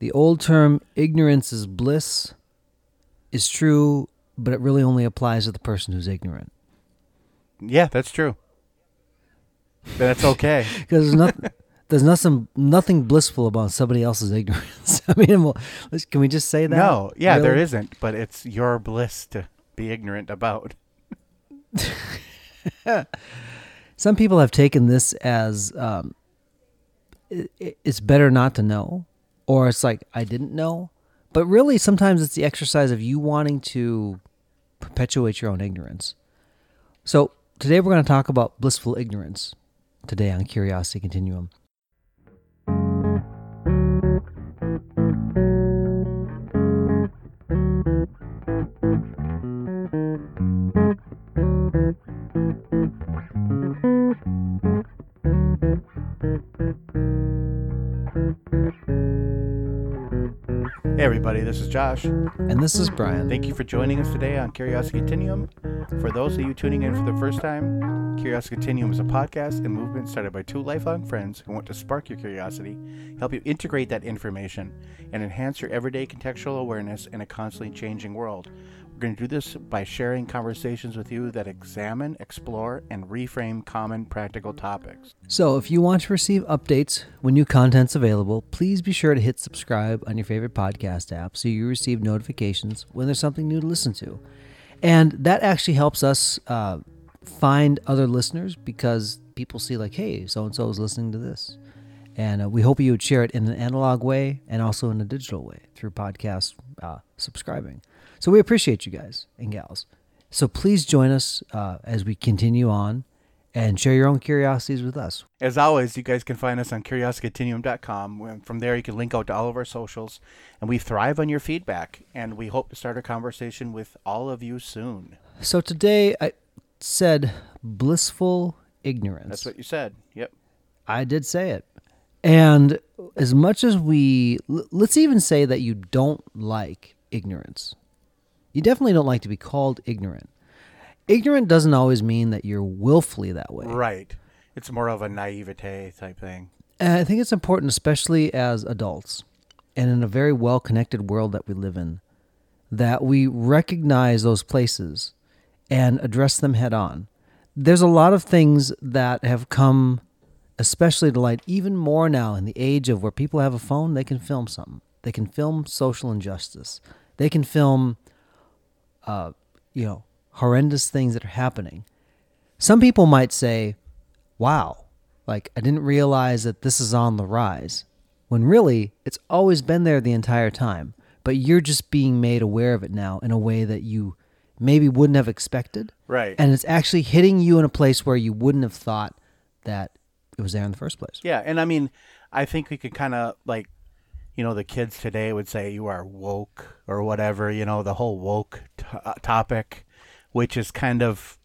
The old term ignorance is bliss is true, but it really only applies to the person who's ignorant. Yeah, that's true. That's okay. Because there's nothing, there's nothing, nothing blissful about somebody else's ignorance. I mean, well, can we just say that? no, yeah, there Really? isn't, but it's your bliss to be ignorant about. Some people have taken this as um, i i- it's better not to know, or it's like I didn't know. But really, sometimes it's the exercise of you wanting to perpetuate your own ignorance. So today we're going to talk about blissful ignorance. Today on Curiosity Continuum. Hey, everybody, this is Josh. And this is Brian. Thank you for joining us today on Curiosity Continuum. For those of you tuning in for the first time, Curiosity Continuum is a podcast and movement started by two lifelong friends who want to spark your curiosity, help you integrate that information, and enhance your everyday contextual awareness in a constantly changing world. Going to do this by sharing conversations with you that examine, explore, and reframe common practical topics. So, if you want to receive updates when new content's available, please be sure to hit subscribe on your favorite podcast app so you receive notifications when there's something new to listen to. And that actually helps us uh, find other listeners because people see, like, hey, so and so is listening to this. And uh, we hope you would share it in an analog way and also in a digital way through podcast uh, subscribing. So, we appreciate you guys and gals. So, please join us uh, as we continue on and share your own curiosities with us. As always, you guys can find us on curiositycontinuum.com. and From there, you can link out to all of our socials, and we thrive on your feedback. And we hope to start a conversation with all of you soon. So today I said blissful ignorance. That's what you said. Yep. I did say it. And as much as we, l- let's even say that you don't like ignorance. You definitely don't like to be called ignorant. Ignorant doesn't always mean that you're willfully that way. Right. It's more of a naivete type thing. And I think it's important, especially as adults and in a very well connected world that we live in, that we recognize those places and address them head on. There's a lot of things that have come, especially to light, even more now in the age of where people have a phone, they can film something. They can film social injustice. They can film, uh, you know, horrendous things that are happening. Some people might say, wow, like I didn't realize that this is on the rise. When really, it's always been there the entire time, but you're just being made aware of it now in a way that you maybe wouldn't have expected. Right. And it's actually hitting you in a place where you wouldn't have thought that it was there in the first place. yeah. And I mean, I think we could kind of like, you know, the kids today would say you are woke or whatever, you know, the whole woke t- uh, topic, which is kind of,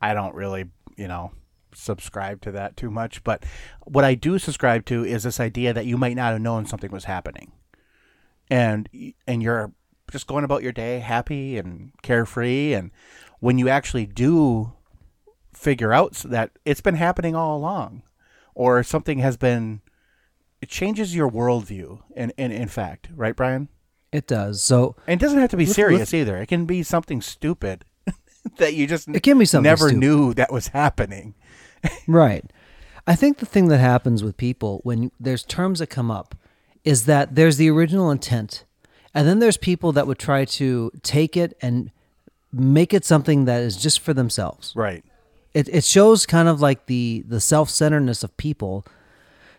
I don't really, you know, subscribe to that too much. But what I do subscribe to is this idea that you might not have known something was happening. And, and you're just going about your day happy and carefree. And when you actually do figure out that it's been happening all along or something has been it changes your worldview in, in, in fact right brian It does. So and it doesn't have to be serious either it can be something stupid that you just It can be something never stupid. knew that was happening Right. I think the thing that happens with people when there's terms that come up is that there's the original intent, and then there's people that would try to take it and make it something that is just for themselves. right It, it shows kind of like the, the self centeredness of people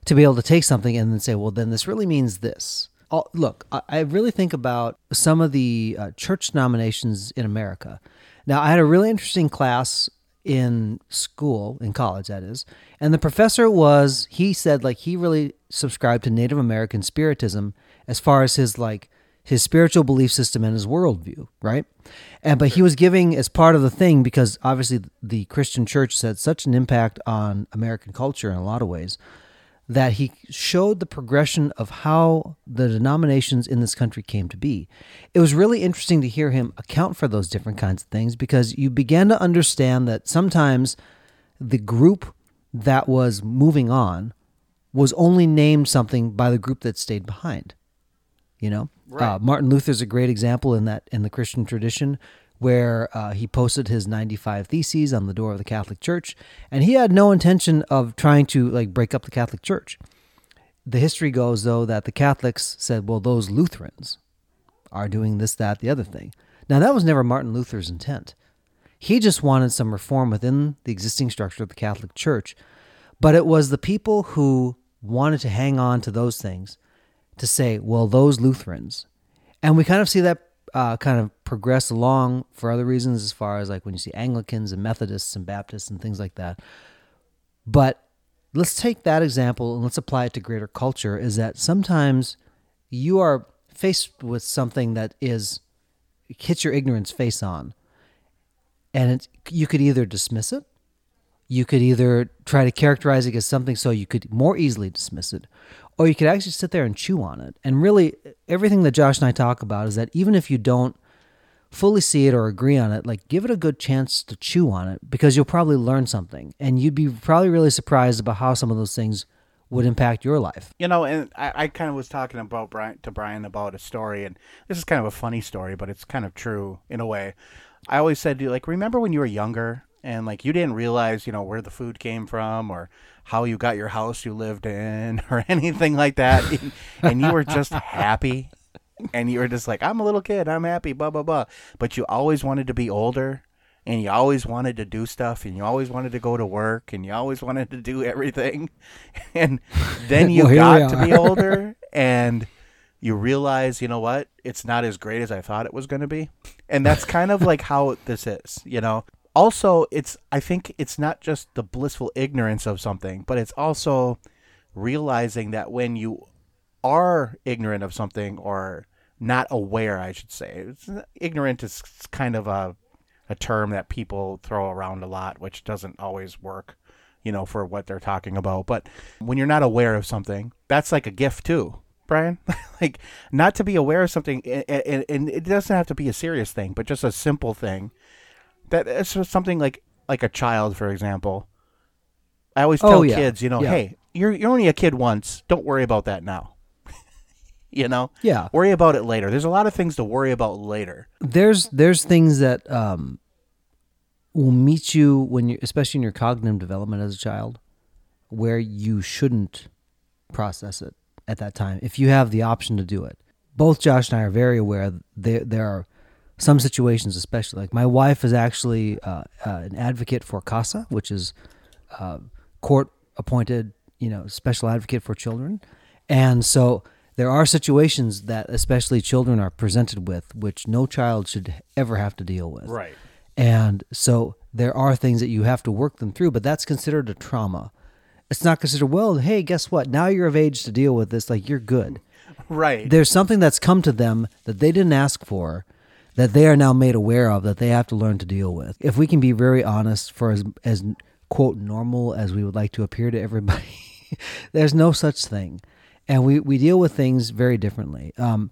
to be able to take something and then say, well, then this really means this. All, look, I, I really think about some of the uh, church denominations in America. Now, I had a really interesting class in school, in college, that is, and the professor was, he said, like, he really subscribed to Native American Spiritism as far as his, like, his spiritual belief system and his worldview, right? And but he was giving as part of the thing because obviously the Christian church has had such an impact on American culture in a lot of ways that he showed the progression of how the denominations in this country came to be. It was really interesting to hear him account for those different kinds of things because you began to understand that sometimes the group that was moving on was only named something by the group that stayed behind. You know, Right. uh, Martin Luther's a great example in that in the Christian tradition, where uh, he posted his 95 theses on the door of the Catholic Church, and he had no intention of trying to like break up the Catholic Church. The history goes though that the Catholics said, "Well, those Lutherans are doing this, that, the other thing." Now that was never Martin Luther's intent. He just wanted some reform within the existing structure of the Catholic Church, but it was the people who wanted to hang on to those things to say, well, those Lutherans. And we kind of see that uh, kind of progress along for other reasons, as far as like when you see Anglicans and Methodists and Baptists and things like that. But let's take that example and let's apply it to greater culture is that sometimes you are faced with something that is hits your ignorance face on. And it's, you could either dismiss it you could either try to characterize it as something so you could more easily dismiss it, or you could actually sit there and chew on it. And really, everything that Josh and I talk about is that even if you don't fully see it or agree on it, like give it a good chance to chew on it because you'll probably learn something. And you'd be probably really surprised about how some of those things would impact your life. You know, and I, I kind of was talking about Brian to Brian about a story, and this is kind of a funny story, but it's kind of true in a way. I always said to you, like, remember when you were younger and like you didn't realize, you know, where the food came from or how you got your house you lived in or anything like that, and you were just happy, and you were just like, I'm a little kid, I'm happy, blah blah blah. But you always wanted to be older and you always wanted to do stuff and you always wanted to go to work and you always wanted to do everything. And then you Well, got to be older and you realize you know what? It's not as great as i thought it was going to be. And that's kind of like how this is you know also it's i think it's not just the blissful ignorance of something but it's also realizing that when you are ignorant of something or not aware i should say ignorant is kind of a a term that people throw around a lot, which doesn't always work, you know, for what they're talking about. But when you're not aware of something, that's like a gift too, Brian. like not to be aware of something, and, and it doesn't have to be a serious thing, but just a simple thing. That just something like like a child, for example. I always Oh, tell yeah. kids, you know, Yeah. hey, you're you're only a kid once. Don't worry about that now. you know, Yeah. worry about it later. There's a lot of things to worry about later. there's there's things that um, will meet you when you, especially in your cognitive development as a child, where you shouldn't process it at that time if you have the option to do it. Both Josh and I are very aware that there there are some situations, especially like my wife is actually uh, uh, an advocate for CASA, which is uh, court appointed, you know, special advocate for children. And so there are situations that especially children are presented with which no child should ever have to deal with. Right. And so there are things that you have to work them through, but that's considered a trauma. It's not considered, well, hey, guess what? Now you're of age to deal with this. Like, you're good. Right. There's something that's come to them that they didn't ask for, that they are now made aware of, that they have to learn to deal with. If we can be very honest, for as, as quote, normal as we would like to appear to everybody, there's no such thing. And we, we deal with things very differently. Um,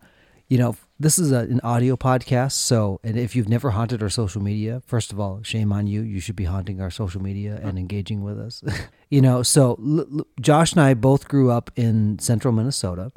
you know, this is a, an audio podcast. So, and if you've never haunted our social media, first of all, shame on you. You should be haunting our social media and engaging with us. you know, so l- l- Josh and I both grew up in central Minnesota.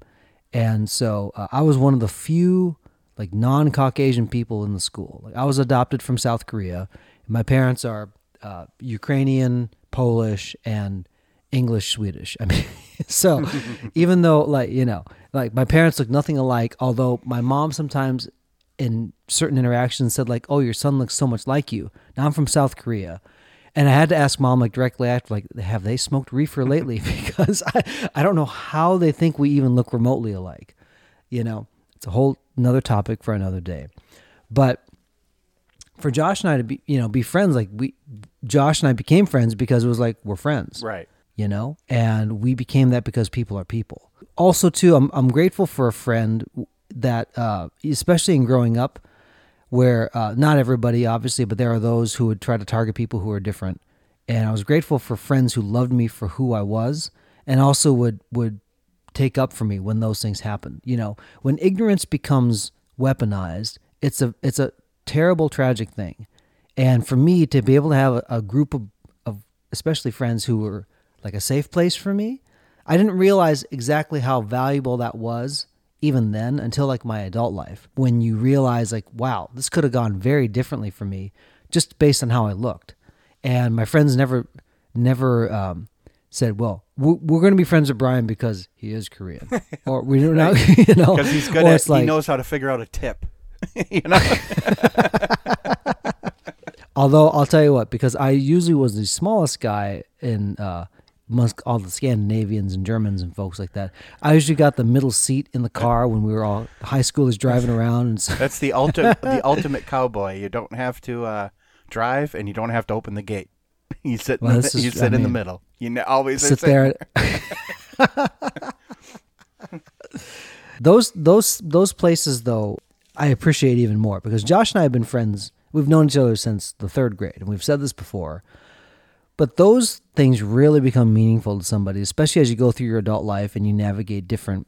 And so uh, I was one of the few like non-Caucasian people in the school. Like I was adopted from South Korea. My parents are uh, Ukrainian, Polish, and English Swedish. I mean, so even though like you know, like my parents look nothing alike, although my mom sometimes in certain interactions said like, "Oh, your son looks so much like you." Now I'm from South Korea. And I had to ask mom like directly after, like, have they smoked reefer lately? because I, I don't know how they think we even look remotely alike. You know, it's a whole another topic for another day. But for Josh and I to be, you know, be friends, like we, Josh and I became friends because it was like we're friends, Right. you know, and we became that because people are people. Also, too, I'm I'm grateful for a friend that, uh, especially in growing up, where uh, not everybody obviously, but there are those who would try to target people who are different, and I was grateful for friends who loved me for who I was, and also would would take up for me when those things happen. You know, when ignorance becomes weaponized, it's a it's a terrible, tragic thing. And for me to be able to have a, a group of, of especially friends who were like a safe place for me, I didn't realize exactly how valuable that was even then until like my adult life when you realize like wow this could have gone very differently for me just based on how i looked and my friends never never um, said well we're, we're going to be friends with brian because he is korean or we don't know you know because he's good at like, he knows how to figure out a tip. you know, Although I'll tell you what, because I usually was the smallest guy in uh, amongst all the Scandinavians and Germans and folks like that. I usually got the middle seat in the car when we were all high schoolers driving around. And so, that's the ultimate the ultimate cowboy. You don't have to uh, drive, and you don't have to open the gate. You sit. Well, in the, is- you I sit in the middle. You know, always sit there. those those those places though, I appreciate even more because Josh and I have been friends. We've known each other since the third grade, and we've said this before. But those things really become meaningful to somebody, especially as you go through your adult life and you navigate different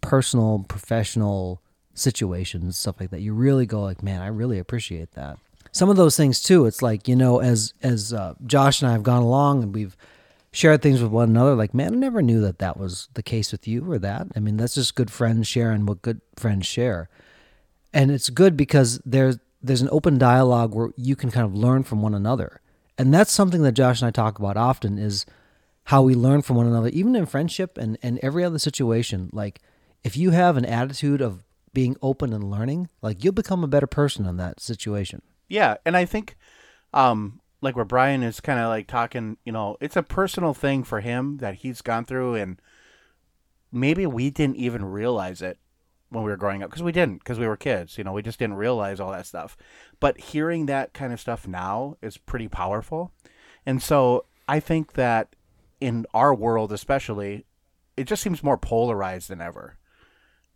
personal, professional situations, stuff like that. You really go like, man, I really appreciate that. Some of those things too. It's like you know, as as uh, Josh and I have gone along and we've shared things with one another. Like, man, I never knew that that was the case with you or that. I mean, that's just good friends sharing what good friends share, and it's good because there's there's an open dialogue where you can kind of learn from one another, and that's something that Josh and I talk about often is how we learn from one another, even in friendship and and every other situation. Like, if you have an attitude of being open and learning, like you'll become a better person in that situation. Yeah, and I think, um, like where Brian is kind of like talking, you know, it's a personal thing for him that he's gone through, and maybe we didn't even realize it when we were growing up because we didn't because we were kids, you know, we just didn't realize all that stuff. But hearing that kind of stuff now is pretty powerful, and so I think that in our world, especially, it just seems more polarized than ever.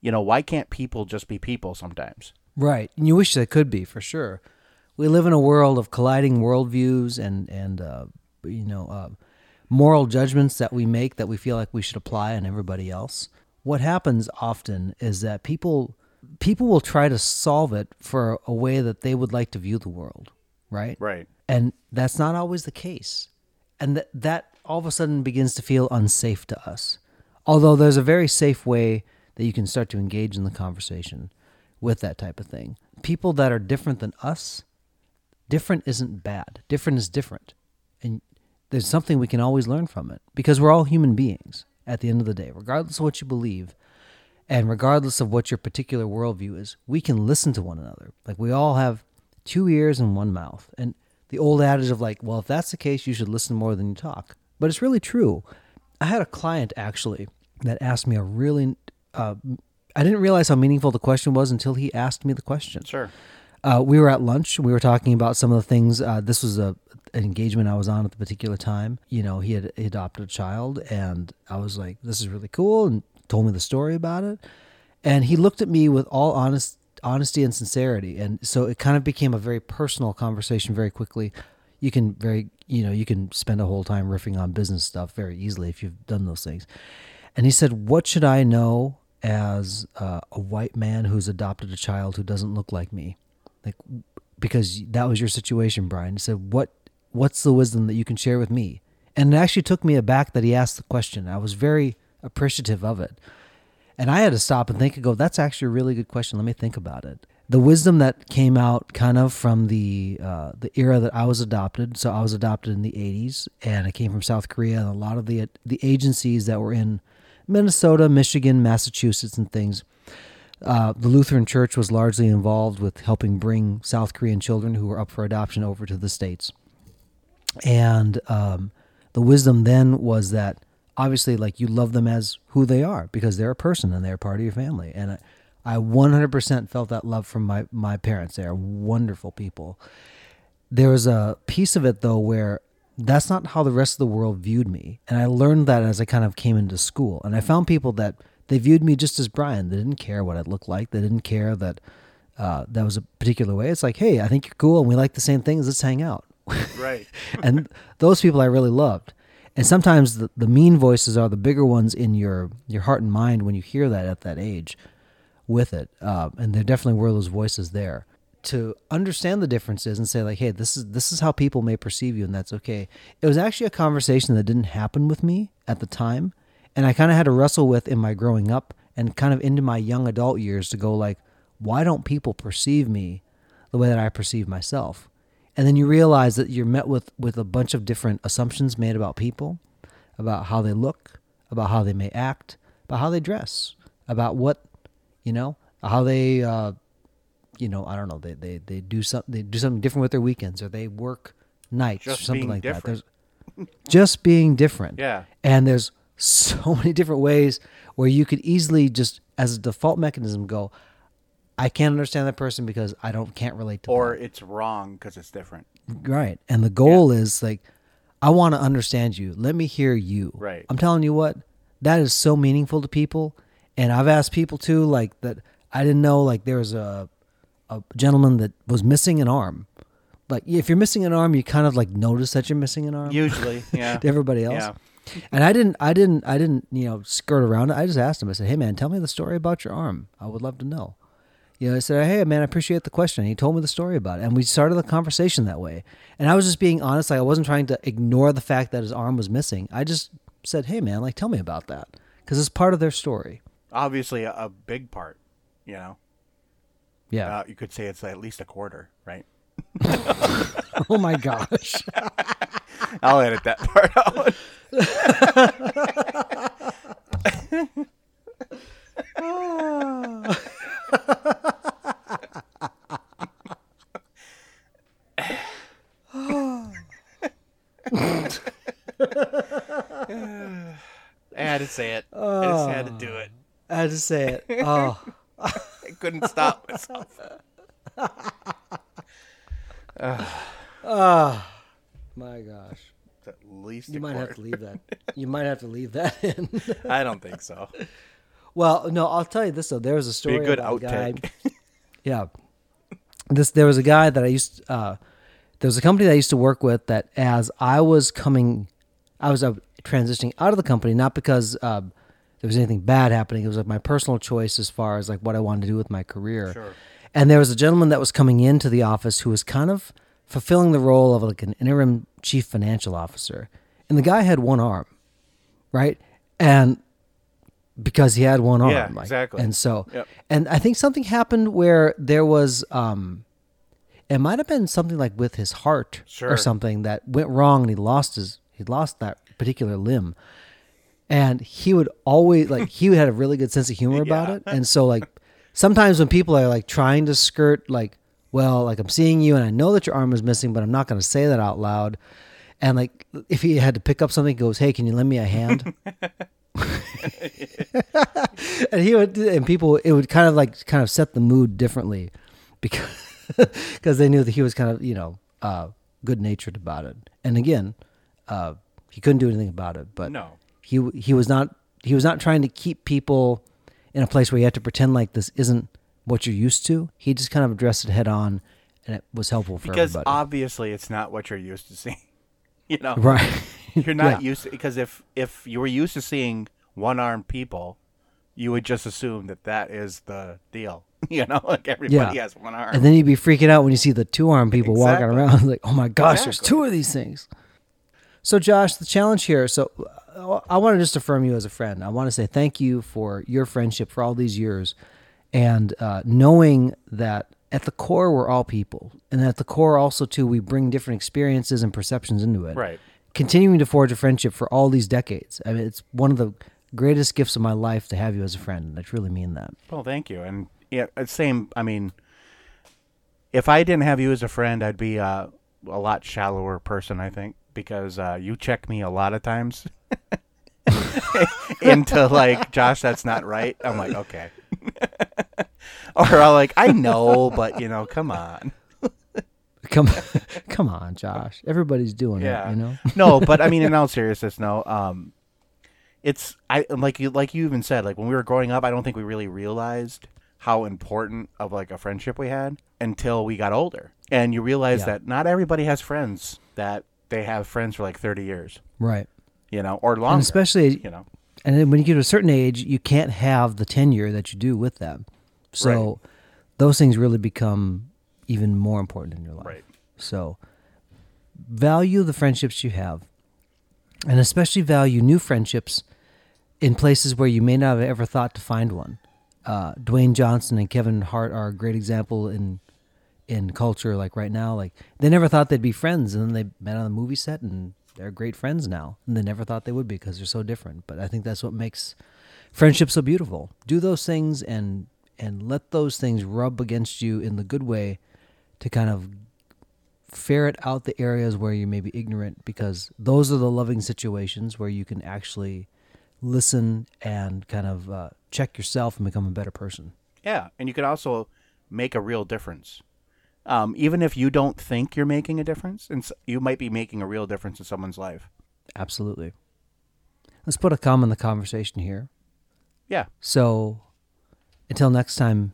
You know, why can't people just be people sometimes? Right. And you wish they could be for sure. We live in a world of colliding worldviews and and uh, you know uh, moral judgments that we make that we feel like we should apply on everybody else. What happens often is that people people will try to solve it for a way that they would like to view the world, right? Right. And that's not always the case. And that that all of a sudden begins to feel unsafe to us. Although there's a very safe way that you can start to engage in the conversation with that type of thing. People that are different than us, different isn't bad. Different is different. And there's something we can always learn from it because we're all human beings at the end of the day, regardless of what you believe and regardless of what your particular worldview is, we can listen to one another. Like we all have two ears and one mouth. And the old adage of like, well, if that's the case, you should listen more than you talk. But it's really true. I had a client actually that asked me a really, uh, I didn't realize how meaningful the question was until he asked me the question. Sure. Uh, we were at lunch. We were talking about some of the things. Uh, this was a an engagement I was on at the particular time. You know, he had adopted a child, and I was like, "This is really cool," and told me the story about it. And he looked at me with all honest honesty and sincerity, and so it kind of became a very personal conversation very quickly. You can very you know you can spend a whole time riffing on business stuff very easily if you've done those things. And he said, "What should I know as uh, a white man who's adopted a child who doesn't look like me?" Like because that was your situation brian. He said what what's the wisdom that you can share with me? And it actually took me aback that he asked the question. I was very appreciative of it. And i had to stop and think and go that's actually a really good question. Let me think about it. The wisdom that came out kind of from the uh, the era that I was adopted. So I was adopted in the '80s, and I came from South Korea. And a lot of the the agencies that were in Minnesota, Michigan, Massachusetts, and things uh, the Lutheran Church was largely involved with helping bring South Korean children who were up for adoption over to the States. And um, the wisdom then was that obviously, like, you love them as who they are because they're a person and they're part of your family. And I, I 100% felt that love from my, my parents. They are wonderful people. There was a piece of it, though, where that's not how the rest of the world viewed me. And I learned that as I kind of came into school. And I found people that they viewed me just as Brian. They didn't care what I looked like. They didn't care that uh, that was a particular way. It's like, hey, I think you're cool and we like the same things. Let's hang out. Right. and those people I really loved. And sometimes the, the mean voices are the bigger ones in your, your heart and mind when you hear that at that age with it. Uh, and there definitely were those voices there. To understand the differences and say like, hey, this is this is how people may perceive you, and that's okay. It was actually a conversation that didn't happen with me at the time, and I kind of had to wrestle with in my growing up and kind of into my young adult years to go like, why don't people perceive me the way that I perceive myself? And then you realize that you're met with with a bunch of different assumptions made about people, about how they look, about how they may act, about how they dress, about what, you know, how they, uh, you know, I don't know, they they they do something they do something different with their weekends or they work nights Just or something like that. different. There's just being different. Yeah. And there's so many different ways where you could easily just as a default mechanism go, I can't understand that person because I don't can't relate to Or them. it's wrong because it's different. Right. And the goal is like, I want to understand you. Let me hear you. Right. I'm telling you what, that is so meaningful to people. And I've asked people too, like that I didn't know like there was a a gentleman that was missing an arm. Like if you're missing an arm, you kind of like notice that you're missing an arm Usually, yeah. to everybody else. Yeah. And I didn't, I didn't, I didn't, you know, skirt around it. I just asked him. I said, "Hey, man, tell me the story about your arm. I would love to know." You know, I said, "Hey, man, I appreciate the question." And he told me the story about it, and we started the conversation that way. And I was just being honest. Like I wasn't trying to ignore the fact that his arm was missing. I just said, "Hey, man, like tell me about that," because it's part of their story. Obviously, a, a big part. You know, Yeah. uh, you could say it's at least a quarter, right? oh my gosh. I'll edit that part out. I had to say it. I just had to do it. I had to say it. Oh, I couldn't stop myself. At ah. Least You might have to leave that. You might have to leave that in. I don't think so. Well, no, I'll tell you this though. There was a Be story a good about a guy. outtake. Yeah, this there was a guy that I used. Uh, there was a company that I used to work with that as I was coming, I was uh, transitioning out of the company not because uh, there was anything bad happening. It was like my personal choice as far as like what I wanted to do with my career. Sure. And there was a gentleman that was coming into the office who was kind of fulfilling the role of like an interim chief financial officer, and the guy had one arm, right, and because he had one arm, Yeah, like, exactly. and so, Yep. and I think something happened where there was, um, it might have been something like with his heart Sure. or something that went wrong, and he lost his, he lost that particular limb, and he would always like he had a really good sense of humor about Yeah. it, and so like sometimes when people are like trying to skirt like, well, like I'm seeing you and I know that your arm is missing, but I'm not going to say that out loud. And like, if he had to pick up something, he goes, "Hey, can you lend me a hand?" and he would, and people, it would kind of like kind of set the mood differently, because because they knew that he was kind of you know uh, good natured about it. And again, uh, he couldn't do anything about it, but No. he he was not he was not trying to keep people in a place where you have to pretend like this isn't what you're used to. He just kind of addressed it head on, and it was helpful for Because everybody. obviously it's not what you're used to seeing. You know, right. you're not Yeah. used to because if if you were used to seeing one-armed people, you would just assume that that is the deal. You know, like everybody Yeah. has one arm. And then you'd be freaking out when you see the two arm people walking around like, oh my gosh, there's two of these things. So, Josh, the challenge here. So, uh, I want to just affirm you as a friend. I want to say thank you for your friendship for all these years, and uh, knowing that at the core we're all people, and at the core also too we bring different experiences and perceptions into it. Right. Continuing to forge a friendship for all these decades. I mean, it's one of the greatest gifts of my life to have you as a friend, and I truly mean that. Well, thank you. And yeah, it's same. I mean, if I didn't have you as a friend, I'd be uh, a lot shallower person. I think because uh, you check me a lot of times into like, Josh, that's not right. I'm like, okay. or I'll like, I know, but you know, come on. Come, come on, Josh. Everybody's doing Yeah. it, you know. no, but I mean, in all seriousness, no. Um, it's I like you like you even said like when we were growing up, I don't think we really realized how important of like a friendship we had until we got older, and you realize Yeah. that not everybody has friends that they have friends for like thirty years, Right. you know, or longer. And especially, you know, and then when you get to a certain age, you can't have the tenure that you do with them. So those things really become even more important in your life. Right. So value the friendships you have, and especially value new friendships in places where you may not have ever thought to find one. Uh, Dwayne Johnson and Kevin Hart are a great example in in culture. Like right now, like they never thought they'd be friends, and then they met on a movie set, and they're great friends now. And they never thought they would be because they're so different. But I think that's what makes friendship so beautiful. Do those things and and let those things rub against you in the good way to kind of ferret out the areas where you may be ignorant because those are the loving situations where you can actually listen and kind of uh, check yourself and become a better person. Yeah, and you could also make a real difference. Um, even if you don't think you're making a difference, and you might be making a real difference in someone's life. Absolutely. Let's put a comma in the conversation here. Yeah. So, until next time,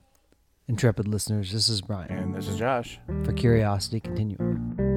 intrepid listeners, this is Brian. And this is Josh. For Curiosity Continuum.